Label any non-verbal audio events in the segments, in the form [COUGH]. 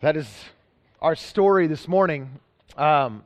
That is our story this morning. Um,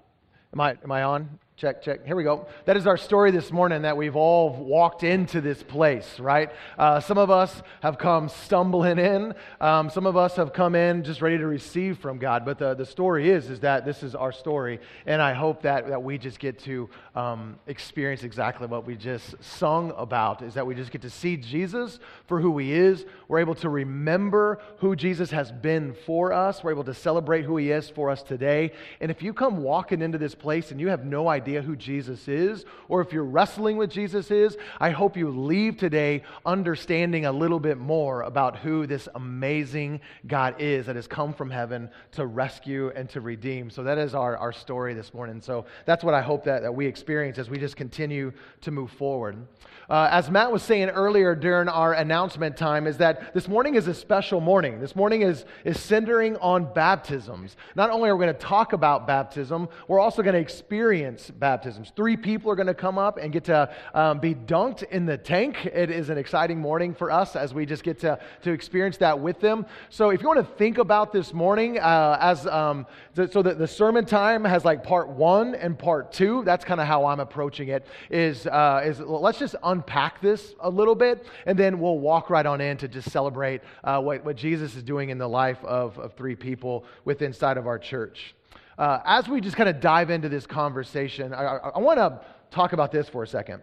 am, I, am I on? Check, check. Here we go. That is our story this morning that we've all walked into this place, right? Uh, some of us have come stumbling in. Um, some of us have come in just ready to receive from God. But the, the story is, is that this is our story. And I hope that, that we just get to um, experience exactly what we just sung about, is that we just get to see Jesus for who he is. We're able to remember who Jesus has been for us. We're able to celebrate who he is for us today. And if you come walking into this place and you have no idea, idea who Jesus is, or if you're wrestling with Jesus is, I hope you leave today understanding a little bit more about who this amazing God is that has come from heaven to rescue and to redeem. So that is our, our story this morning. So that's what I hope that, that we experience as we just continue to move forward. Uh, as Matt was saying earlier during our announcement time, is that this morning is a special morning. This morning is, is centering on baptisms. Not only are we going to talk about baptism, we're also going to experience baptisms. Three people are going to come up and get to um, be dunked in the tank. It is an exciting morning for us as we just get to, to experience that with them. So if you want to think about this morning uh, as um, th- so that the sermon time has like part one and part two. That's kind of how I'm approaching it. Is uh, is let's just unpack this a little bit, and then we'll walk right on in to just celebrate uh, what, what Jesus is doing in the life of, of three people within inside of our church. Uh, as we just kind of dive into this conversation, I, I, I want to talk about this for a second.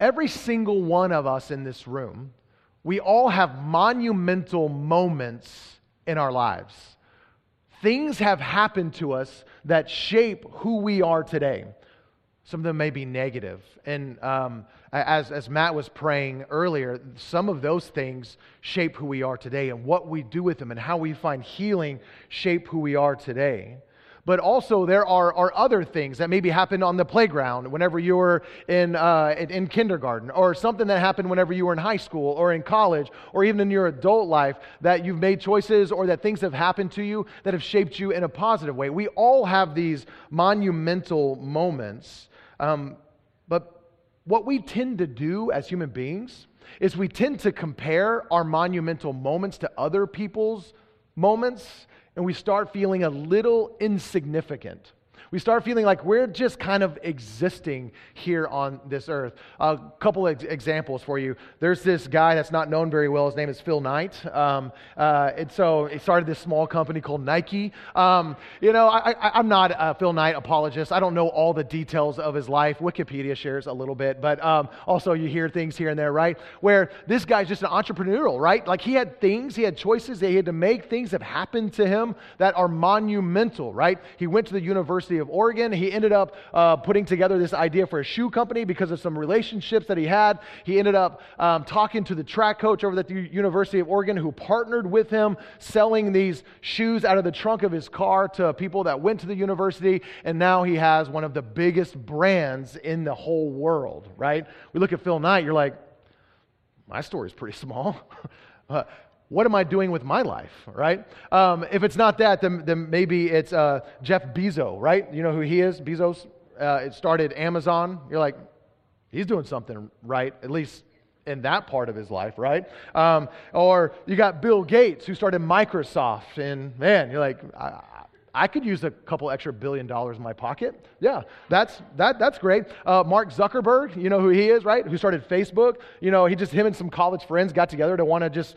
Every single one of us in this room, we all have monumental moments in our lives. Things have happened to us that shape who we are today. Some of them may be negative. And um, as, as Matt was praying earlier, some of those things shape who we are today, and what we do with them and how we find healing shape who we are today but also there are, are other things that maybe happened on the playground whenever you were in, uh, in, in kindergarten, or something that happened whenever you were in high school or in college, or even in your adult life that you've made choices or that things have happened to you that have shaped you in a positive way. We all have these monumental moments. Um, but what we tend to do as human beings is we tend to compare our monumental moments to other people's moments and we start feeling a little insignificant. We start feeling like we're just kind of existing here on this earth. A couple of examples for you. There's this guy that's not known very well. His name is Phil Knight. Um, uh, and so he started this small company called Nike. Um, you know, I, am not a Phil Knight apologist. I don't know all the details of his life. Wikipedia shares a little bit, but um, also you hear things here and there, right? Where this guy's just an entrepreneurial, right? Like he had things, he had choices that he had to make, things have happened to him that are monumental, right? He went to the University of Oregon. He ended up uh, putting together this idea for a shoe company because of some relationships that he had. He ended up um, talking to the track coach over at the University of Oregon who partnered with him, selling these shoes out of the trunk of his car to people that went to the university. And now he has one of the biggest brands in the whole world, right? We look at Phil Knight, you're like, my story's pretty [LAUGHS] small. [LAUGHS] what am I doing with my life, right? Um, if it's not that, then, then maybe it's uh, Jeff Bezos, right? You know who he is? Bezos. Uh, started Amazon. You're like, he's doing something right, at least in that part of his life, right? Um, or you got Bill Gates, who started Microsoft, and man, you're like, I, I could use a couple extra billion dollars in my pocket. Yeah, that's, that, that's great. Uh, Mark Zuckerberg, you know who he is, right? Who started Facebook. You know, he just, him and some college friends got together to want to just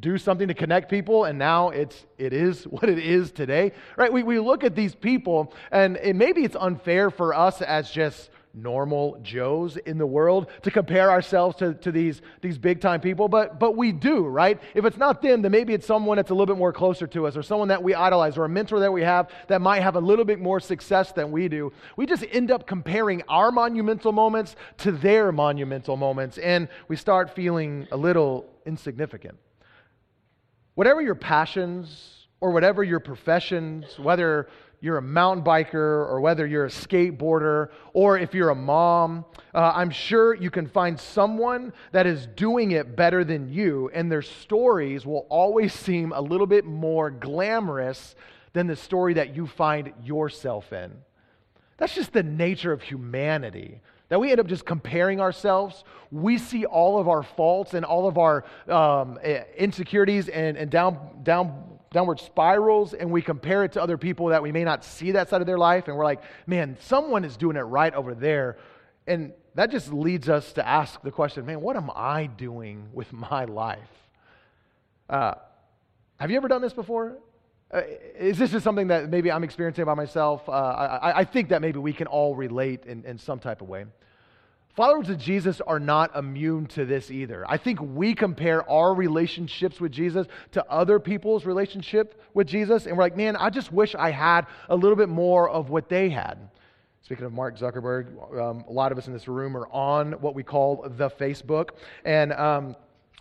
do something to connect people and now it's it is [LAUGHS] what it is today right? We, we look at these people and it, maybe it's unfair for us as just normal joes in the world to compare ourselves to, to these, these big time people but but we do right? If it's not them then maybe it's someone that's a little bit more closer to us or someone that we idolize or a mentor that we have that might have a little bit more success than we do. We just end up comparing our monumental moments to their monumental moments and we start feeling a little insignificant Whatever your passions or whatever your professions, whether you're a mountain biker or whether you're a skateboarder or if you're a mom, uh, I'm sure you can find someone that is doing it better than you, and their stories will always seem a little bit more glamorous than the story that you find yourself in. That's just the nature of humanity that we end up just comparing ourselves. We see all of our faults and all of our um, eh, insecurities and, and down, down downward spirals and we compare it to other people that we may not see that side of their life and we're like, man, someone is doing it right over there. And that just leads us to ask the question, man, what am I doing with [LAUGHS] my life? Uh, have you ever done this before? Uh, is this just something that maybe I'm experiencing by myself? Uh, I, I, think that maybe we can all relate in, in some type of way. Followers of Jesus are not immune to this either. I think we compare our relationships with Jesus to other people's relationship with Jesus, and we're like, man, I just wish I had a little bit more of what they had. Speaking of Mark Zuckerberg, um, a lot of us in this room are on what we call the Facebook, and um,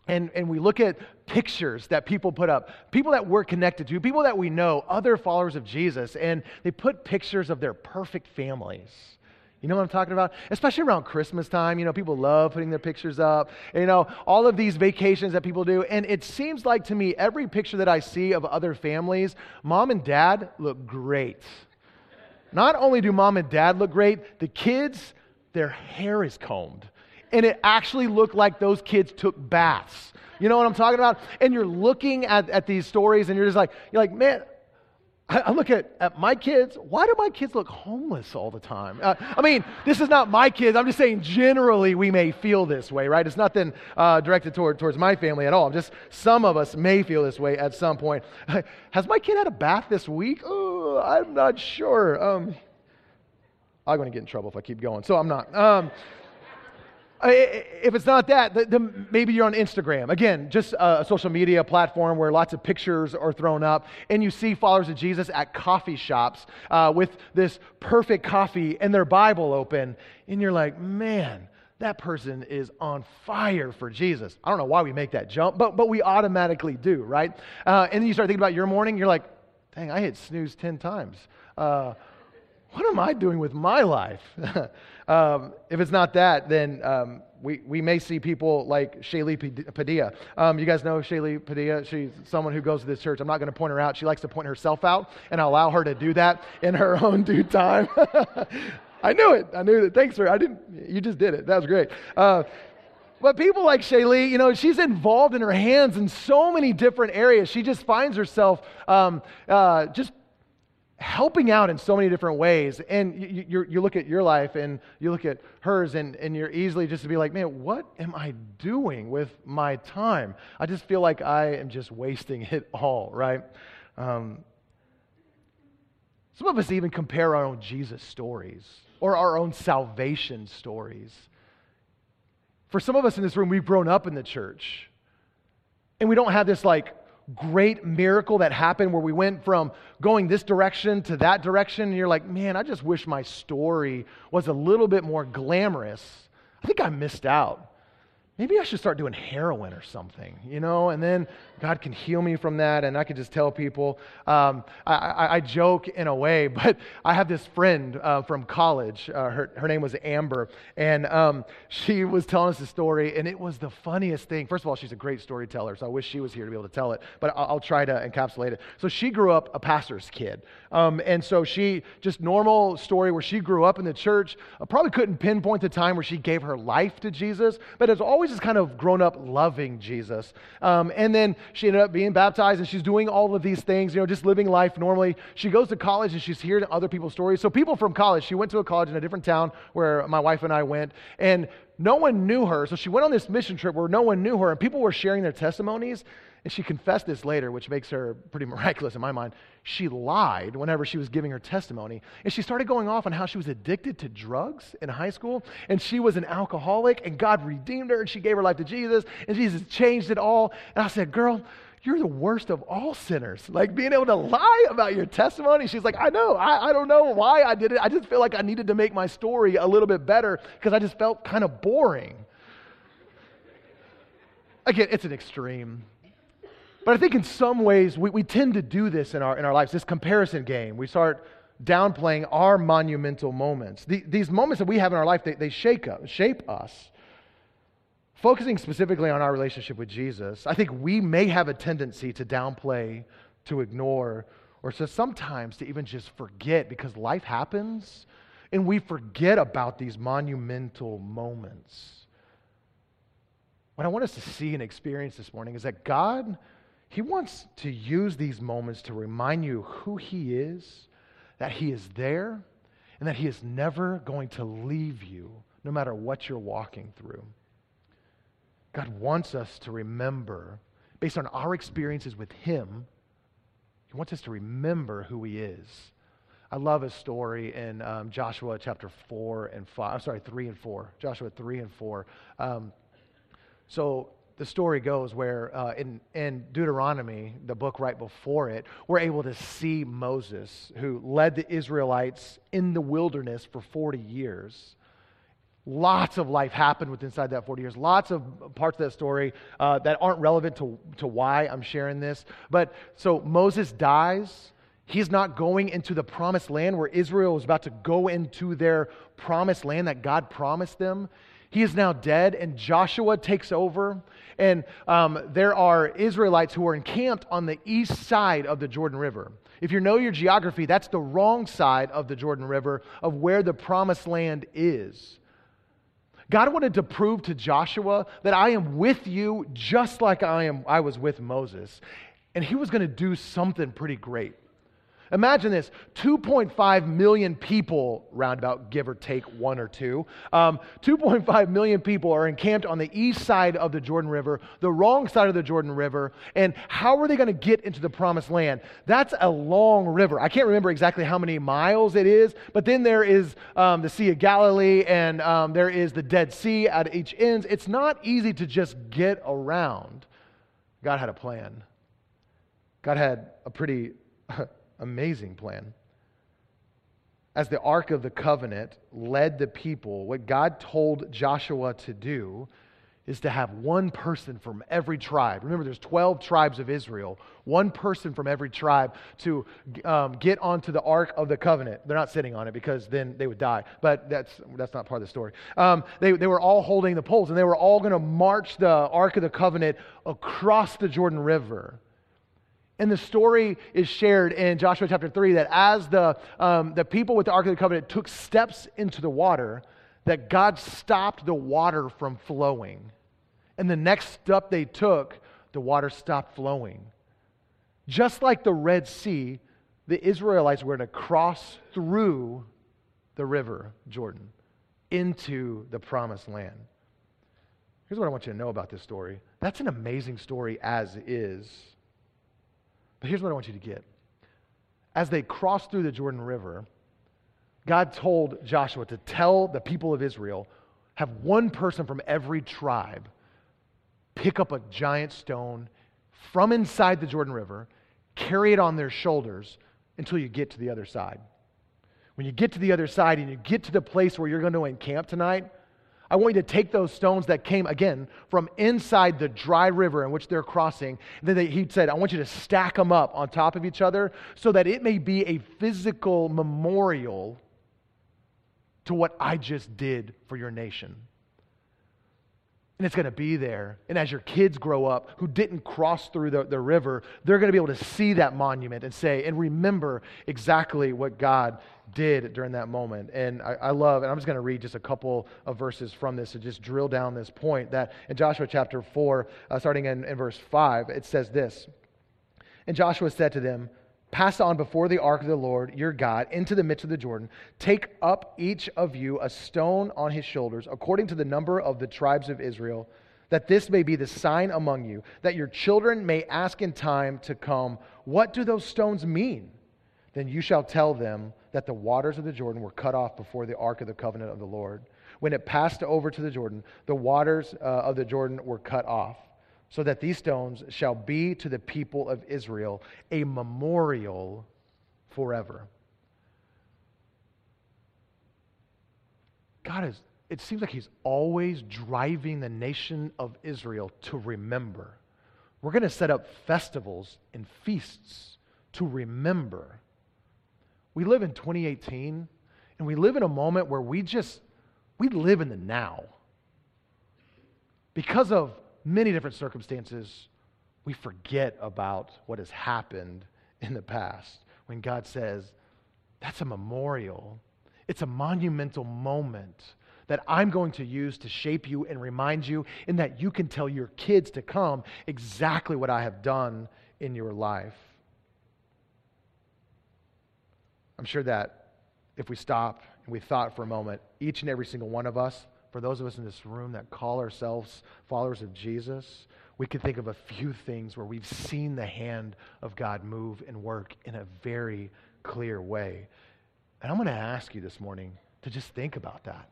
and, and we look at pictures that people put up, people that we're connected to, people that we know, other followers of Jesus, and they put pictures of their perfect families. You know what I'm talking about? Especially around Christmas time. You know, people love putting their pictures up. You know, all of these vacations that people do. And it seems like to me, every picture that I see of other families, mom and dad look great. Not only do mom and dad look great, the kids, their hair is combed and it actually looked like those kids took baths. You know what I'm talking about? And you're looking at, at these stories and you're just like, you're like, man, I, look at, at my kids. Why do my kids look homeless all the time? Uh, I mean, this is not my kids. I'm just saying generally we may feel this way, right? It's nothing uh, directed toward, towards my family at all. I'm just some of us may feel this way at some point. [LAUGHS] Has my kid had a bath this week? I'm not sure. Um, I'm going to get in trouble if I keep going, so I'm not. Um, if it's not that, then maybe you're on Instagram. Again, just a social media platform where lots of pictures are thrown up, and you see followers of Jesus at coffee shops uh, with this perfect coffee and their Bible open, and you're like, man, that person is on fire for Jesus. I don't know why we make that jump, but, but we automatically do, right? Uh, and then you start thinking about your morning, you're like, dang, I hit snooze 10 times. Uh, what am I doing with my life? [LAUGHS] um, if it's not that, then um, we, we may see people like Shaylee Padilla. Um, you guys know Shaylee Padilla? She's someone who goes to this church. I'm not going to point her out. She likes to point herself out, and I'll allow her to do that in her [LAUGHS] own due time. [LAUGHS] I knew it. I knew it. Thanks, sir. I didn't. You just did it. That was great. Uh, but people like Shaylee, you know, she's involved in her hands in so many different areas. She just finds herself um, uh, just helping out in so many different ways. And you, you, you, look at your life and you look at hers, and, and you're easily just to be like, man, what am I doing with my time? I just feel like I am just wasting it all, right? Um, some of us even compare our own Jesus stories or our own salvation stories. For some of us in this room, we've grown up in the church. And we don't have this like great miracle that happened where we went from going this direction to that direction, and you're like, man, I just wish my story was a little bit more glamorous. I think I missed out maybe I should start doing heroin or something, you know, and then God can heal me from that, and I can just tell people. Um, I, I, I, joke in a way, [LAUGHS] but I have this friend uh, from college. Uh, her, her name was Amber, and um, she was telling us a story, and it was the funniest thing. First of all, she's a great storyteller, so I wish she was here to be able to tell it, but I'll, I'll try to encapsulate it. So she grew up a pastor's kid, um, and so she, just normal story where she grew up in the church, uh, probably couldn't pinpoint the time where she gave her life to Jesus, but it's always just kind of grown up loving Jesus. Um, and then she ended up being baptized and she's doing all of these things, you know, just living life normally. She goes to college and she's hearing other people's stories. So, people from college, she went to a college in a different town where my wife and I went, and no one knew her. So, she went on this mission trip where no one knew her, and people were sharing their testimonies. And she confessed this later, which makes her pretty [LAUGHS] miraculous in my mind. She lied whenever she was giving her testimony. And she started going off on how she was addicted to drugs in high school. And she was an alcoholic, and God redeemed her, and she gave her life to Jesus, and Jesus changed it all. And I said, Girl, you're the worst of all sinners. Like being able to lie about your testimony. She's like, I know. I, I don't know why I did it. I just feel like I needed to make my story a little bit better because I just felt kind of boring. Again, it's an extreme. But I think in some ways we, we tend to do this in our, in our lives, this comparison game. We start downplaying our monumental moments. The, these moments that we have in our life, they, they shake us, shape us. Focusing specifically on our relationship with Jesus, I think we may have a tendency to downplay, to ignore, or to sometimes to even just forget because life happens and we forget about these monumental moments. What I want us to see and experience this morning is that God He wants to use these moments to remind you who He is, that He is there, and that He is never going to leave you no matter what you're walking through. God wants us to remember, based on our experiences with Him, He wants us to remember who He is. I love a story in um, Joshua chapter 4 and 5. I'm sorry, 3 and 4. Joshua 3 and 4. Um, so the story goes where uh, in, in Deuteronomy, the book right before it, we're able to see Moses, who led the Israelites in the wilderness for 40 years. Lots of life happened within inside that 40 years. Lots of parts of that story uh, that aren't relevant to, to why I'm sharing this. But so Moses dies. He's not going into the promised land where Israel is about to go into their promised land that God promised them. He is now dead, and Joshua takes over. And um, there are Israelites who are encamped on the east side of the Jordan River. If you know your geography, that's the wrong side of the Jordan River of where the promised land is. God wanted to prove to Joshua that I am with you just like I, am, I was with Moses. And he was going to do something pretty great. Imagine this 2.5 million people, roundabout, give or take one or two. Um, 2.5 million people are encamped on the east side of the Jordan River, the wrong side of the Jordan River. And how are they going to get into the promised land? That's a long river. I can't remember exactly how many miles it is, but then there is um, the Sea of Galilee and um, there is the Dead Sea at each ends. It's not easy to just get around. God had a plan. God had a pretty [LAUGHS] amazing plan. As the Ark of the Covenant led the people, what God told Joshua to do is to have one person from every tribe. Remember, there's 12 tribes of Israel. One person from every tribe to um, get onto the Ark of the Covenant. They're not sitting on it because then they would die. But that's, that's not part of the story. Um, they, they were all holding the poles, and they were all going to march the Ark of the Covenant across the Jordan River. And the story is shared in Joshua chapter 3 that as the, um, the people with the Ark of the Covenant took steps into the water, that God stopped the water from flowing. And the next step they took, the water stopped flowing. Just like the Red Sea, the Israelites were to cross through the river Jordan into the promised land. Here's what I want you to know about this story that's an amazing story as is. But here's what I want you to get. As they crossed through the Jordan River, God told Joshua to tell the people of Israel have one person from every tribe pick up a giant stone from inside the Jordan River, carry it on their shoulders until you get to the other side. When you get to the other side and you get to the place where you're going to encamp tonight, I want you to take those stones that came, again, from inside the dry river in which they're crossing. Then they, he said, I want you to stack them up on top of each other so that it may be a physical memorial to what I just did for your nation. And it's going to be there. And as your kids grow up who didn't cross through the, the river, they're going to be able to see that monument and say, and remember exactly what God did during that moment. And I, I love, and I'm just going to read just a couple of verses from this to just drill down this point that in Joshua chapter 4, uh, starting in, in verse 5, it says this And Joshua said to them, Pass on before the ark of the Lord your God into the midst of the Jordan. Take up each of you a stone on his shoulders, according to the number of the tribes of Israel, that this may be the sign among you, that your children may ask in time to come, What do those stones mean? Then you shall tell them that the waters of the Jordan were cut off before the ark of the covenant of the Lord. When it passed over to the Jordan, the waters uh, of the Jordan were cut off so that these stones shall be to the people of Israel a memorial forever. God is, it seems like He's always driving the nation of Israel to remember. We're going to set up festivals and feasts to remember. We live in 2018, and we live in a moment where we just, we live in the now. Because of many different circumstances, we forget about what has happened in the past when God says, that's a memorial. It's a monumental moment that I'm going to use to shape you and remind you, and that you can tell your kids to come exactly what I have done in your life. I'm sure that if we stop and we thought for a moment, each and every single one of us, for those of us in this room that call ourselves followers of Jesus, we could think of a few things where we've seen the hand of God move and work in a very clear way. And I'm going to ask you this morning to just think about that.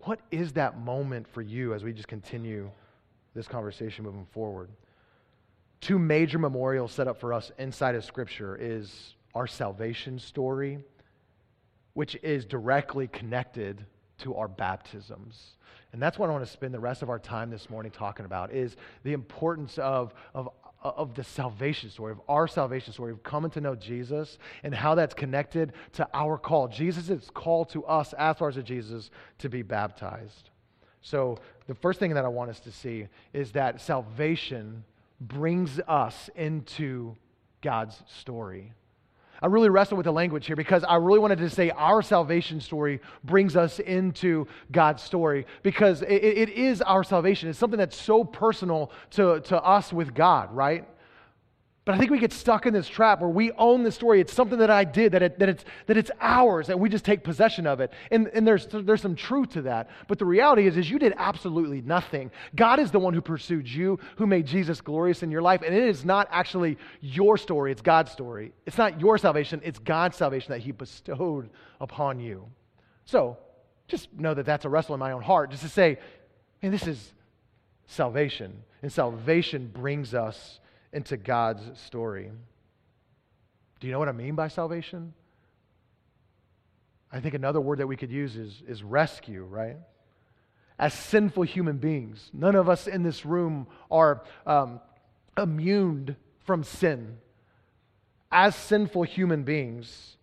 What is that moment for you as we just continue this conversation moving forward? Two major memorials set up for us inside of Scripture is our salvation story, which is directly connected to our baptisms. And that's what I want to spend the rest of our time this morning talking about is the importance of, of, of the salvation story, of our salvation story, of coming to know Jesus and how that's connected to our call. Jesus is called to us, as far as Jesus, to be baptized. So the first thing that I want us to see is that salvation brings us into God's story. I really wrestled with the language here because I really wanted to say our salvation story brings us into God's story because it, it is our salvation. It's something that's so personal to, to us with God, right? But I think we get stuck in this trap where we own the story. It's something that I did, that, it, that, it's, that it's ours, that we just take possession of it. And, and there's, there's some truth to that. But the reality is, is you did absolutely nothing. God is the one who pursued you, who made Jesus glorious in your life. And it is not actually your story, it's God's story. It's not your salvation, it's God's salvation that He bestowed upon you. So just know that that's a wrestle in my own heart, just to say, man, this is salvation. And salvation brings us into God's story. Do you know what I mean by salvation? I think another word that we could use is, is rescue, right? As sinful human beings, none of us in this room are um, immune from sin. As sinful human beings,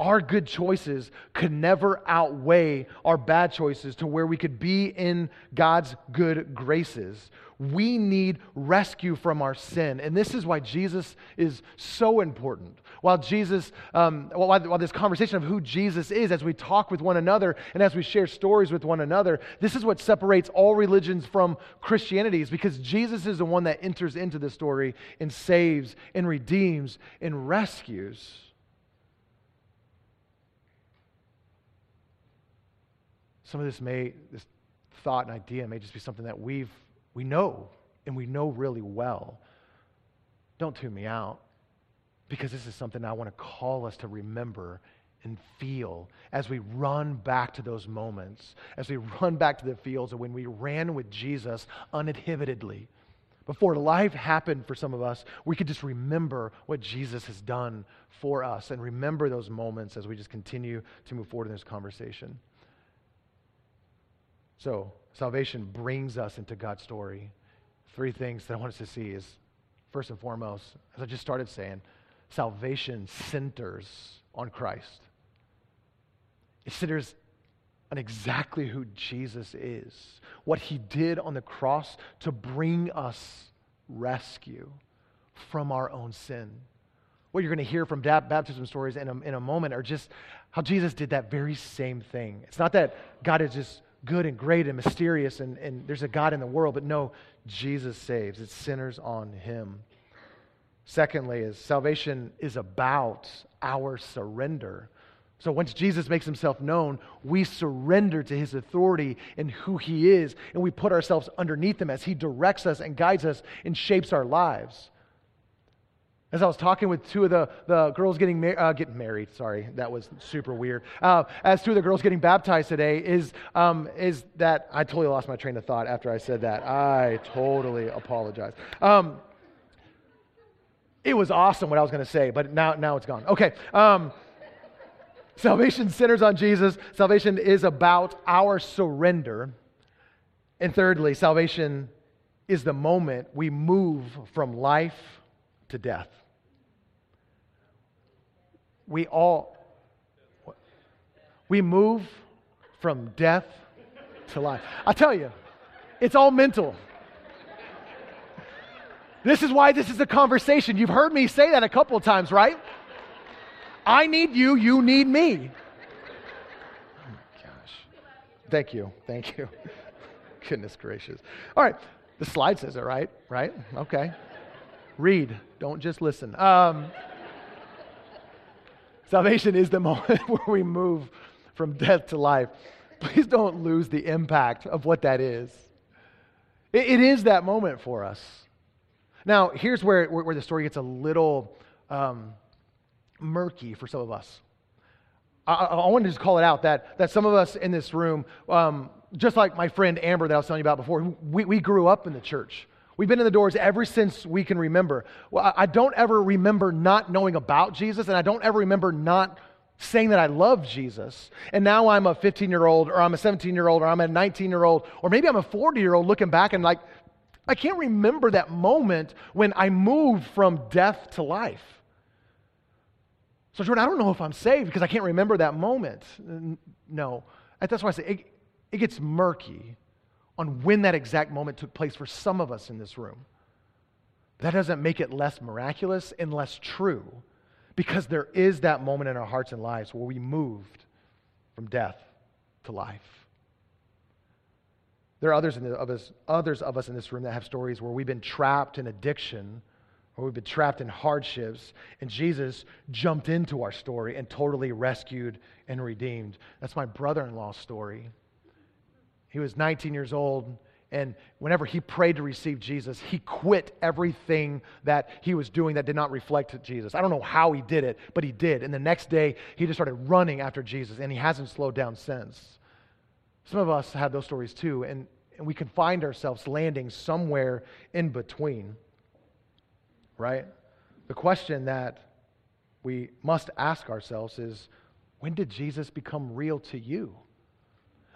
our good choices could never outweigh our bad choices to where we could be in God's good graces. We need rescue from our sin. And this is why Jesus is so important. While Jesus, um, while, while this conversation of who Jesus is, as we talk with one another and as we share stories with one another, this is what separates all religions from Christianity, is because Jesus is the one that enters into the story and saves and redeems and rescues. Some of this may, this thought and idea may just be something that we've, we know and we know really well. Don't tune me out because this is something I want to call us to remember and feel as we run back to those moments, as we [LAUGHS] run back to the fields of when we ran with Jesus uninhibitedly. Before life happened for some of us, we could just remember what Jesus has done for us and remember those moments as we just continue to move forward in this conversation. So, salvation brings us into God's story. Three things that I want us to see is first and foremost, as I just started saying, salvation centers on Christ. It centers on exactly who Jesus is, what he did on the cross to bring us rescue from our own sin. What you're going to hear from baptism stories in a, in a moment are just how Jesus did that very same thing. It's not that God is just good and great and mysterious and, and there's a God in the world, but no, Jesus saves. It's sinners on him. Secondly, is salvation is about our surrender. So once Jesus makes himself known, we surrender to his authority and who he is, and we put ourselves underneath him as he directs us and guides us and shapes our lives. As I was talking with two of the, the girls getting, mar- uh, getting married, sorry, that was super weird. Uh, as two of the girls getting baptized today, is, um, is that I totally lost my train of thought after I said that. I totally apologize. Um, it was awesome what I was going to say, but now, now it's gone. Okay. Um, salvation centers on Jesus. Salvation is about our surrender. And thirdly, salvation is the moment we move from life to death we all we move from death to life. I tell you, it's all mental. This is why this is a conversation. You've heard me say that a couple of times, right? I need you, you need me. Oh gosh. Thank you. Thank you. [LAUGHS] Goodness gracious. All right. The slide says it, right? Right? Okay. Read. Don't just listen. Um, salvation is the moment [LAUGHS] where we move from death to life. Please don't lose the impact of what that is. it, it is that moment for us. Now, here's where, where, where the story gets a little um, murky for some of us. I, I to just call it out that, that some of us in this room, um, just like my friend Amber that I was telling you about before, we, we grew up in the church. We've been in the doors ever since we can remember. Well, I don't ever remember not knowing about Jesus, and I don't ever remember not saying that I love Jesus. And now I'm a 15 year old, or I'm a 17 year old, or I'm a 19 year old, or maybe I'm a 40 year old looking back and like, I can't remember that moment when I moved from death to life. So, Jordan, I don't know if I'm saved because I can't remember that moment. No. That's why I say it, it gets murky on when that exact moment took place for some of us in this room. That doesn't make it less miraculous and less true because there is that moment in our hearts and lives where we moved from death to life. There are others, the, of us, others of us in this room that have stories where we've been trapped in addiction or we've been trapped in hardships, and Jesus jumped into our story and totally rescued and redeemed. That's my brother in law's story. He was 19 years old, and whenever he prayed to receive Jesus, he quit everything that he was doing that did not reflect Jesus. I don't know how he did it, but he did. And the next day, he just started running after Jesus, and he hasn't slowed down since. Some of us have those stories too, and, and we can find ourselves landing somewhere in between, right? The question that we must ask ourselves is when did Jesus become real to you?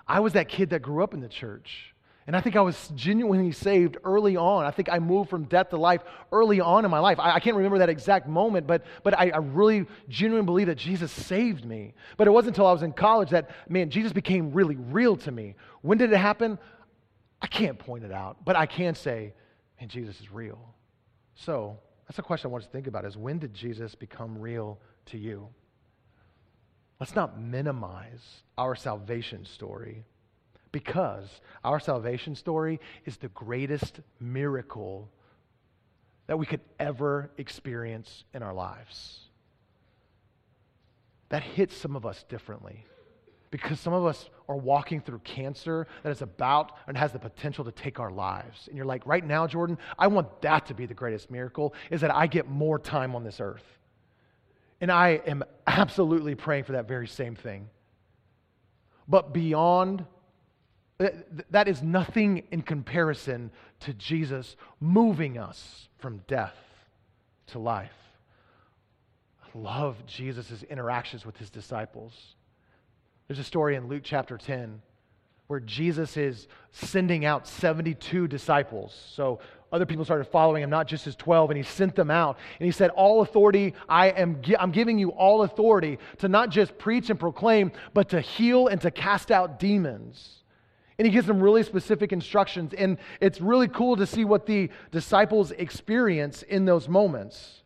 I was that kid that grew up in the church. And I think I was genuinely saved early on. I think I moved from death to life early on in my life. I, I can't remember that exact moment, but, but I, I, really genuinely believe that Jesus saved me. But it wasn't until I was in college that, man, Jesus became really real to me. When did it happen? I can't point it out, but I can say, man, Jesus is real. So that's a question I want us to think about is when did Jesus become real to you? Let's not minimize our salvation story because our salvation story is the greatest miracle that we could ever experience in our lives. That hits some of us differently because some of us are walking through cancer that is about and has the potential to take our lives. And you're like, right now, Jordan, I want that to be the greatest miracle is that I get more time on this earth. And I am absolutely praying for that very same thing. But beyond, that is nothing in comparison to Jesus moving us from death to life. I love Jesus' interactions with his disciples. There's a story in Luke chapter 10 where Jesus is sending out 72 disciples. So other people started following him, not just his 12, and he sent them out. And he said, All authority, I am I'm giving you all authority to not just preach and proclaim, but to heal and to cast out demons. And he gives them really specific instructions. And it's really cool to see what the disciples experience in those moments.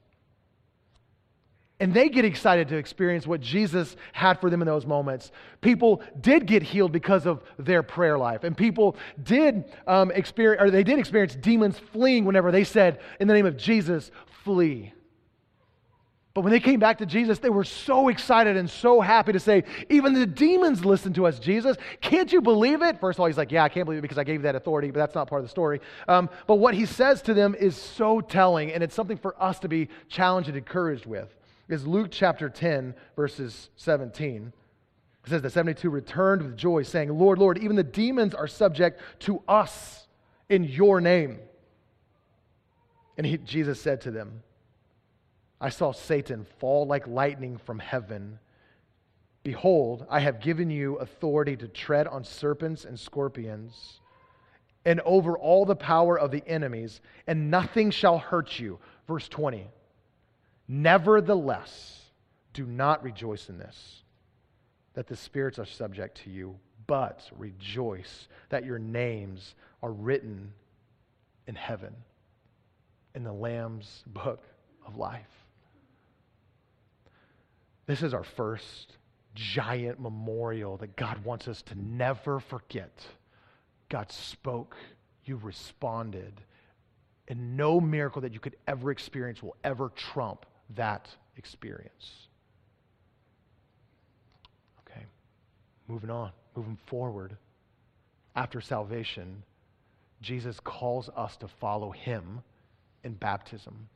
And they get excited to experience what Jesus had for them in those moments. People did get healed because of their prayer life. And people did um, experience, or they did experience demons fleeing whenever they said, in the name of Jesus, flee. But when they came back to Jesus, they were so excited and so happy to say, even the demons listen to us, Jesus. Can't you believe it? First of all, he's like, yeah, I can't believe it because I gave you that authority, but that's not part of the story. Um, but what he says to them is so telling, and it's something for us to be challenged and encouraged with is Luke chapter 10, verses 17. It says, that 72 returned with joy, saying, Lord, Lord, even the demons are subject to us in your name. And he, Jesus said to them, I saw Satan fall like lightning from heaven. Behold, I have given you authority to tread on serpents and scorpions and over all the power of the enemies, and nothing shall hurt you. Verse 20. Nevertheless, do not rejoice in this, that the spirits are subject to you, but rejoice that your names are written in heaven, in the Lamb's book of life. This is our first giant memorial that God wants us to never forget. God spoke, you responded, and no miracle that you could ever experience will ever trump that experience. Okay, moving on, moving forward. After salvation, Jesus calls us to follow him in baptism.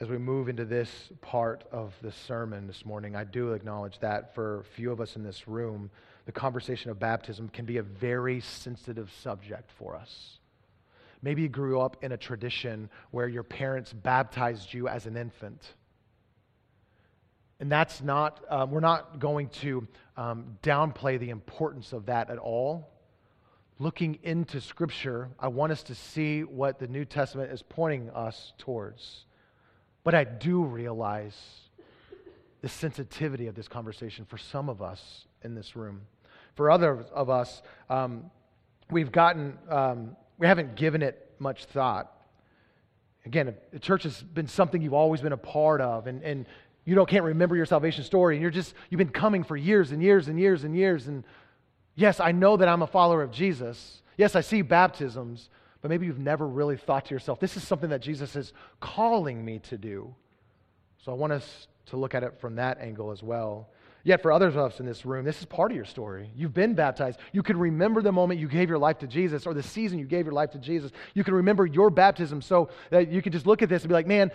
As we move into this part of the sermon this morning, I do acknowledge that for a few of us in this room, the conversation of baptism can be a very sensitive subject for us. Maybe you grew up in a tradition where your parents baptized you as an infant. And that's not, um, we're not going to um, downplay the importance of that at all. Looking into Scripture, I want us to see what the New Testament is pointing us towards. But I do realize the sensitivity of this conversation for some of us in this room. For others of us, um, we've gotten, um, we haven't given it much thought. Again, the church has been something you've always been a part of, and, and you don't, can't remember your salvation story, and you're just, you've been coming for years and years and years and years. And yes, I know that I'm a follower of Jesus. Yes, I see baptisms, but maybe you've never really thought to yourself, this is something that Jesus is calling me to do. So I want us to look at it from that angle as well. Yet, for others of us in this room, this is part of your story. You've been baptized. You can remember the moment you gave your life to Jesus or the season you gave your life to Jesus. You can remember your baptism so that you can just look at this and be like, man,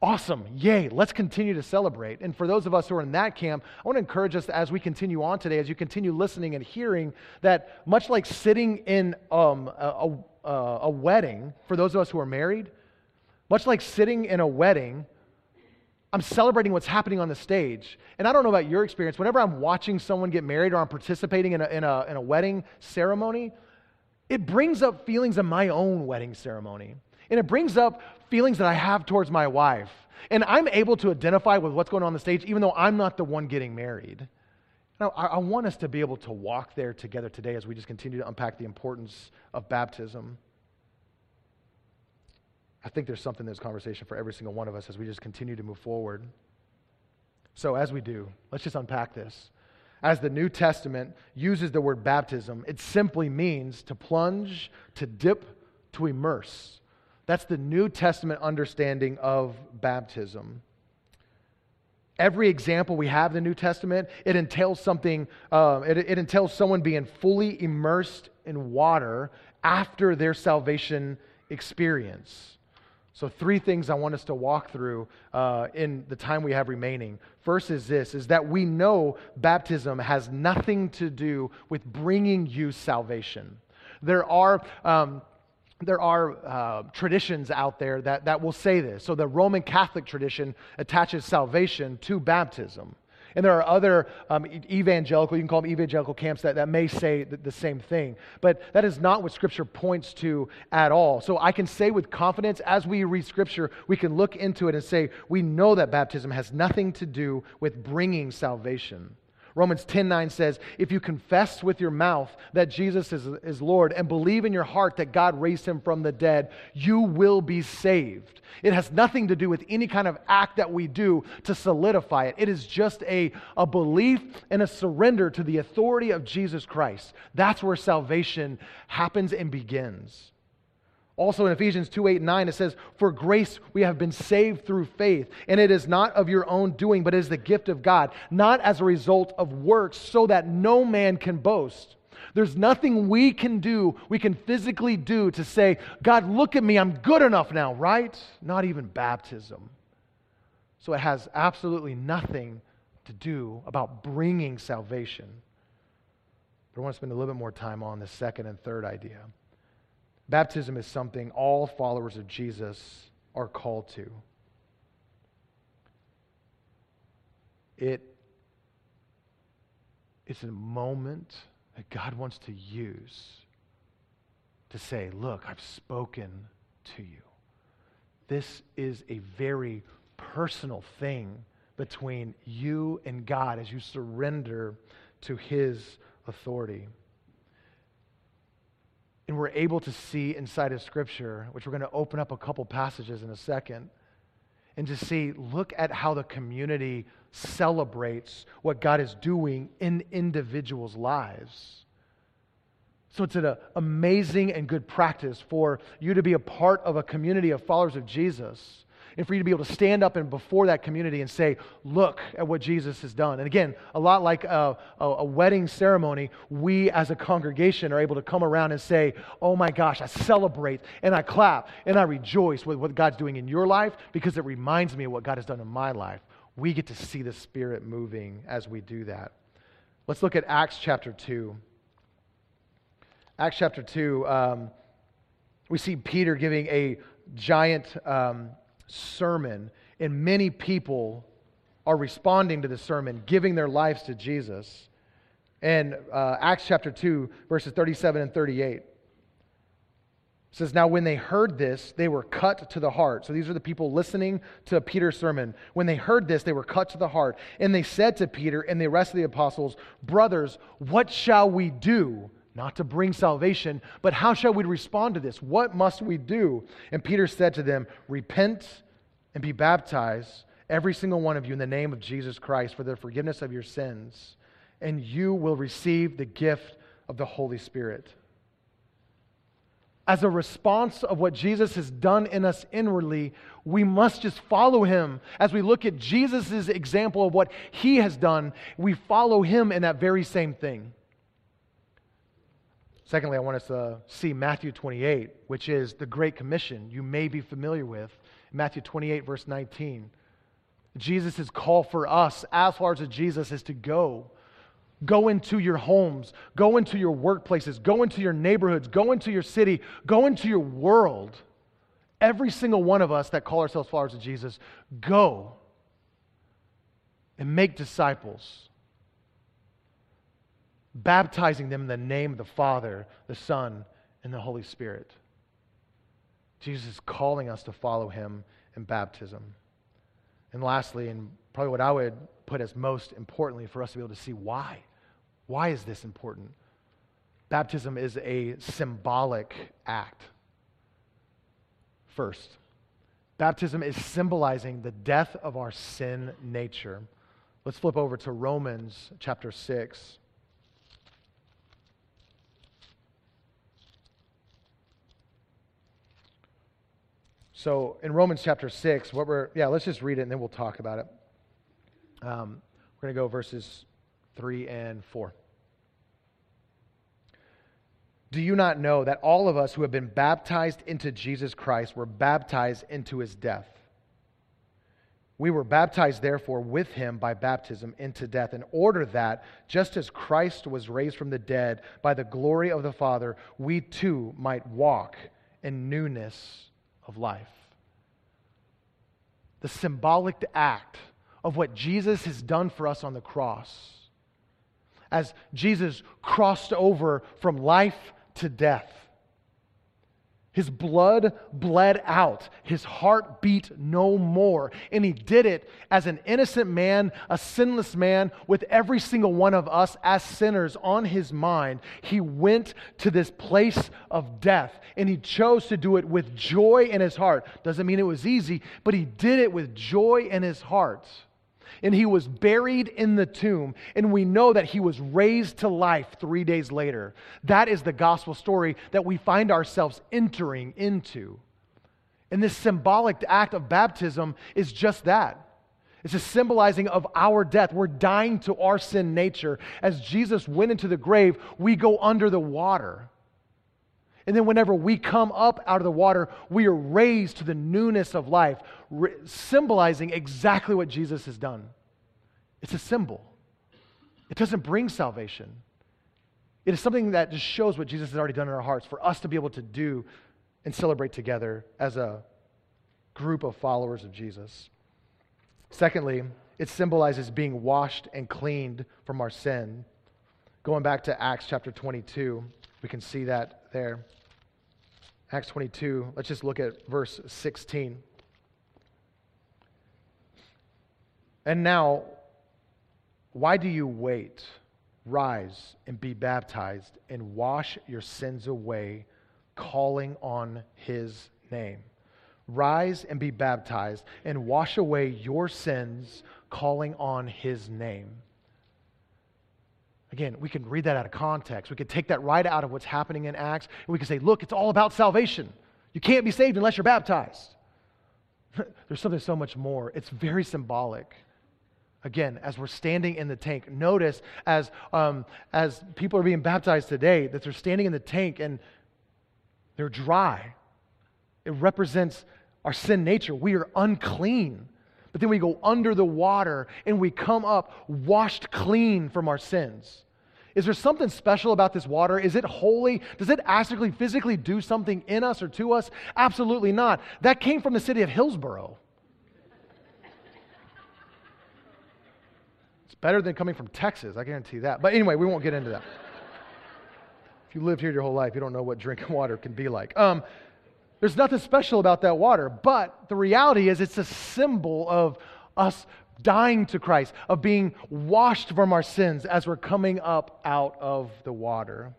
awesome. Yay. Let's continue to celebrate. And for those of us who are in that camp, I want to encourage us as we continue on today, as you continue listening and hearing, that much like sitting in um, a, a, a wedding, for those of us who are married, much like sitting in a wedding, I'm celebrating what's happening on the stage. And I don't know about your experience. Whenever I'm watching someone get married or I'm participating in a, in a, in a wedding ceremony, it brings up feelings of my own wedding ceremony. And it brings up feelings that I have towards my wife. And I'm able to identify with what's going on the stage, even though I'm not the one getting married. Now, I, I want us to be able to walk there together today as we just continue to unpack the importance of baptism. I think there's something in this conversation for every single one of us as we just continue to move forward. So, as we do, let's just unpack this. As the New Testament uses the word baptism, it simply means to plunge, to dip, to immerse. That's the New Testament understanding of baptism. Every example we have in the New Testament, it entails something, uh, it, it entails someone being fully immersed in water after their salvation experience. So, three things I want us to walk through uh, in the time we have remaining. First is this: is that we know baptism has nothing to do with bringing you salvation. There are um, there are uh, traditions out there that, that will say this. So, the Roman Catholic tradition attaches salvation to baptism. And there are other um, evangelical, you can call them evangelical camps that, that may say the, the same thing. But that is not what Scripture points to at all. So I can say with confidence, as we read Scripture, we can look into it and say, we know that baptism has nothing to do with bringing salvation. Romans 10 9 says, If you confess with your mouth that Jesus is, is Lord and believe in your heart that God raised him from the dead, you will be saved. It has nothing to do with any kind of act that we do to solidify it. It is just a, a belief and a surrender to the authority of Jesus Christ. That's where salvation happens and begins. Also in Ephesians 2 8 and 9, it says, For grace we have been saved through faith, and it is not of your own doing, but is the gift of God, not as a result of works, so that no man can boast. There's nothing we can do, we can physically do to say, God, look at me, I'm good enough now, right? Not even baptism. So it has absolutely nothing to do about bringing salvation. But I want to spend a little bit more time on the second and third idea. Baptism is something all followers of Jesus are called to. It, it's a moment that God wants to use to say, Look, I've spoken to you. This is a very personal thing between you and God as you surrender to His authority and we're able to see inside of Scripture, which we're going to open up a couple passages in a second, and to see, look at how the community celebrates what God is doing in individuals' lives. So it's an amazing and good practice for you to be a part of a community of followers of Jesus and for you to be able to stand up and before that community and say, look at what Jesus has done. And again, a lot like a, a, a, wedding ceremony, we as a congregation are able to come around and say, oh my gosh, I celebrate and I clap and I rejoice with what God's doing in your life because it reminds me of what God has done in my life. We get to see the Spirit moving as we do that. Let's look at Acts chapter 2. Acts chapter 2, um, we see Peter giving a giant um, sermon, and many people are responding to the sermon, giving their lives to Jesus. And uh, Acts chapter 2, verses 37 and 38 says, Now when they heard this, they were cut to the heart. So these are the people listening to Peter's sermon. When they heard this, they were cut to the heart. And they said to Peter and the rest of the apostles, Brothers, what shall we do? Not to bring salvation, but how shall we respond to this? What must we do? And Peter said to them, Repent and be baptized, every single one of you, in the name of Jesus Christ for the forgiveness of your sins, and you will receive the gift of the Holy Spirit. As a response of what Jesus has done in us inwardly, we must just follow him. As we look at Jesus' example of what he has done, we follow him in that very same thing. Secondly, I want us to see Matthew 28, which is the Great Commission you may be familiar with. Matthew 28, verse 19. Jesus' call for us, as far as Jesus, is to go. Go into your homes, go into your workplaces, go into your neighborhoods, go into your city, go into your world. Every single one of us that call ourselves followers of Jesus, go and make disciples baptizing them in the name of the Father, the Son, and the Holy Spirit. Jesus is calling us to follow him in baptism. And lastly, and probably what I would put as most importantly for us to be able to see why. Why is this important? Baptism is a symbolic act. First, baptism is symbolizing the death of our sin nature. Let's flip over to Romans chapter 6. So in Romans chapter 6, what we're, yeah, let's just read it and then we'll talk about it. Um, we're going to go verses 3 and 4. Do you not know that all of us who have been baptized into Jesus Christ were baptized into his death? We were baptized, therefore, with him by baptism into death, in order that, just as Christ was raised from the dead by the glory of the Father, we too might walk in newness of life. The symbolic act of what Jesus has done for us on the cross. As Jesus crossed over from life to death his blood bled out. His heart beat no more. And he did it as an innocent man, a sinless man, with every single one of us as sinners on his mind. He went to this place of death and he chose to do it with joy in his heart. Doesn't mean it was easy, but he did it with joy in his heart and he was buried in the tomb. And we know that he was raised to life three days later. That is the gospel story that we find ourselves entering into. And this symbolic act of baptism is just that. It's a symbolizing of our death. We're dying to our sin nature. As Jesus went into the grave, we go under the water. And then, whenever we come up out of the water, we are raised to the newness of life, re- symbolizing exactly what Jesus has done. It's a symbol, it doesn't bring salvation. It is something that just shows what Jesus has already done in our hearts for us to be able to do and celebrate together as a group of followers of Jesus. Secondly, it symbolizes being washed and cleaned from our sin. Going back to Acts chapter 22, we can see that there. Acts 22, let's just look at verse 16. And now, why do you wait? Rise and be baptized and wash your sins away, calling on his name. Rise and be baptized and wash away your sins, calling on his name. Again, we can read that out of context. We could take that right out of what's happening in Acts, and we can say, look, it's all about salvation. You can't be saved unless you're baptized. [LAUGHS] There's something so much more. It's very symbolic. Again, as we're standing in the tank, notice as, um, as people are being baptized today that they're standing in the tank and they're dry. It represents our sin nature. We are unclean. But then we go under the water and we come up washed clean from our sins. Is there something special about this water? Is it holy? Does it actually physically do something in us or to us? Absolutely not. That came from the city of Hillsboro. Better than coming from Texas, I guarantee that. But anyway, we won't get into that. [LAUGHS] if you lived here your whole life, you don't know what drinking [LAUGHS] water can be like. Um, there's nothing special about that water, but the reality is it's a symbol of us dying to Christ, of being washed from our sins as we're coming up out of the water.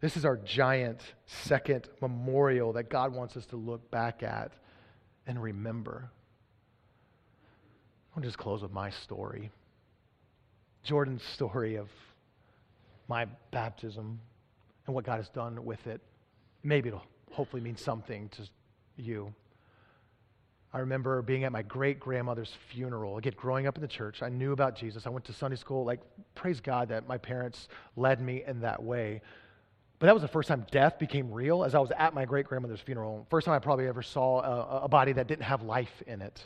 This is our giant second memorial that God wants us to look back at and remember. I'll just close with my story. Jordan's story of my baptism and what God has done with it. Maybe it'll hopefully mean something to you. I remember being at my great grandmother's funeral. Again, growing up in the church, I knew about Jesus. I went to Sunday school. Like, praise God that my parents led me in that way. But that was the first time death became real as I was at my great grandmother's funeral. First time I probably ever saw a, a body that didn't have life in it.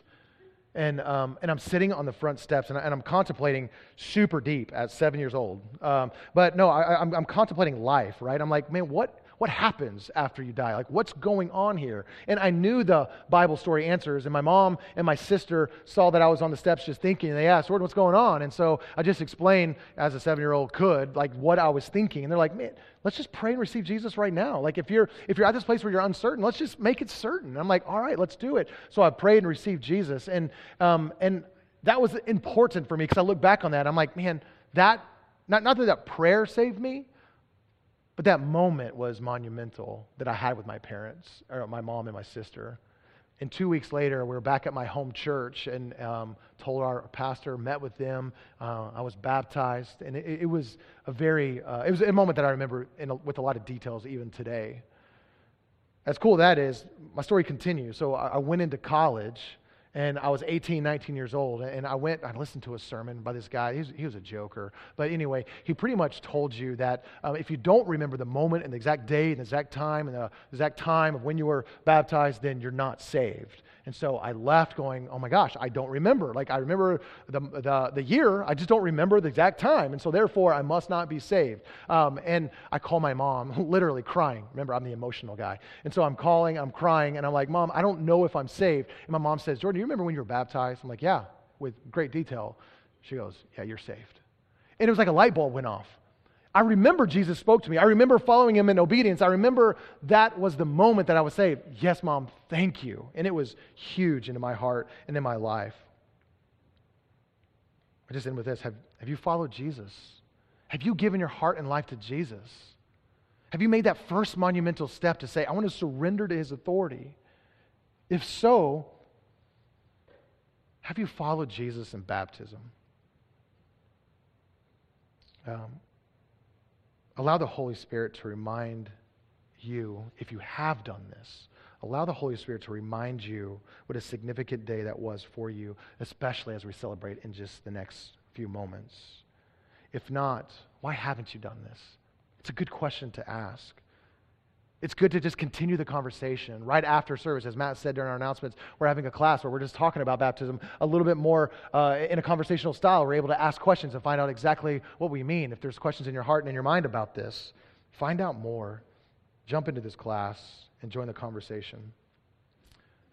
And, um, and I'm sitting on the front steps and, I, am contemplating super deep at seven years old. Um, but no, I, I'm contemplating life, right? I'm like, man, what, what happens after you die? Like, what's going on here? And I knew the Bible story answers, and my mom and my sister saw that I was on the steps just thinking, and they asked, Lord, what's going on? And so I just explained, as a seven year old could, like what I was thinking. And they're like, man, let's just pray and receive Jesus right now. Like, if you're, if you're at this place where you're uncertain, let's just make it certain. And I'm like, all right, let's do it. So I prayed and received Jesus. And, um, and that was important for me because I look back on that. I'm like, man, that, not, not that that prayer saved me, but that moment was monumental that I had with my parents, or my mom and my sister. And two weeks later, we were back at my home church and um, told our pastor, met with them. Uh, I was baptized, and it, it was a very, uh, it was a moment that I remember a, with a lot of details even today. As cool that is, my story continues. So I, I went into college and I was 18, 19 years old, and I went, I listened to a sermon by this guy. He was, he was a joker. But anyway, he pretty much told you that um, if you don't remember the moment and the exact date and the exact time and the exact time of when you were baptized, then you're not saved. And so I left going, oh my gosh, I don't remember. Like I remember the, the, the year, I just don't remember the exact time. And so therefore, I must not be saved. Um, and I call my mom, [LAUGHS] literally crying. Remember, I'm the emotional guy. And so I'm calling, I'm crying, and I'm like, Mom, I don't know if I'm saved. And my mom says, Jordan, you remember when you were baptized? I'm like, yeah, with great detail. She goes, yeah, you're saved. And it was like a light bulb went off. I remember Jesus spoke to me. I remember following him in obedience. I remember that was the moment that I was saved. Yes, mom, thank you. And it was huge into my heart and in my life. I just end with this. Have, have you followed Jesus? Have you given your heart and life to Jesus? Have you made that first monumental step to say, I want to surrender to his authority? If so, have you followed Jesus in baptism? Um, Allow the Holy Spirit to remind you, if you have done this, allow the Holy Spirit to remind you what a significant day that was for you, especially as we celebrate in just the next few moments. If not, why haven't you done this? It's a good question to ask. It's good to just continue the conversation right after service. As Matt said during our announcements, we're having a class where we're just talking about baptism a little bit more uh, in a conversational style. We're able to ask questions and find out exactly what we mean. If there's questions in your heart and in your mind about this, find out more. Jump into this class and join the conversation.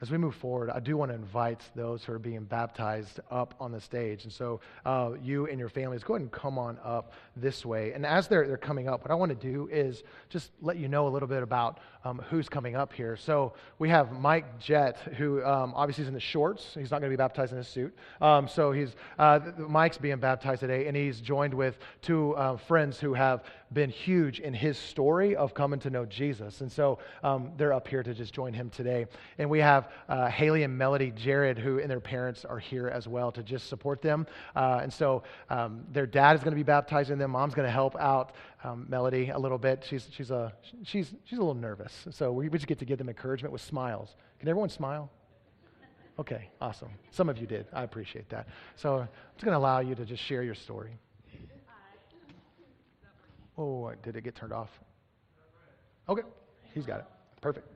As we move forward, I do want to invite those who are being baptized up on the stage. And so, uh, you and your families, go ahead and come on up this way. And as they're, they're coming up, what I want to do is just let you know a little bit about um, who's coming up here. So, we have Mike Jett, who um, obviously is in the shorts. He's not going to be baptized in his suit. Um, so, he's, uh, Mike's being baptized today, and he's joined with two uh, friends who have been huge in his story of coming to know Jesus. And so um, they're up here to just join him today. And we have uh, Haley and Melody Jared, who and their parents are here as well to just support them. Uh, and so um, their dad is going to be baptizing them. Mom's going to help out um, Melody a little bit. She's, she's, a, she's, she's a little nervous. So we, we just get to give them encouragement with smiles. Can everyone smile? Okay, awesome. Some of you did. I appreciate that. So I'm just going to allow you to just share your story. Oh, did it get turned off? Okay, he's got it. Perfect.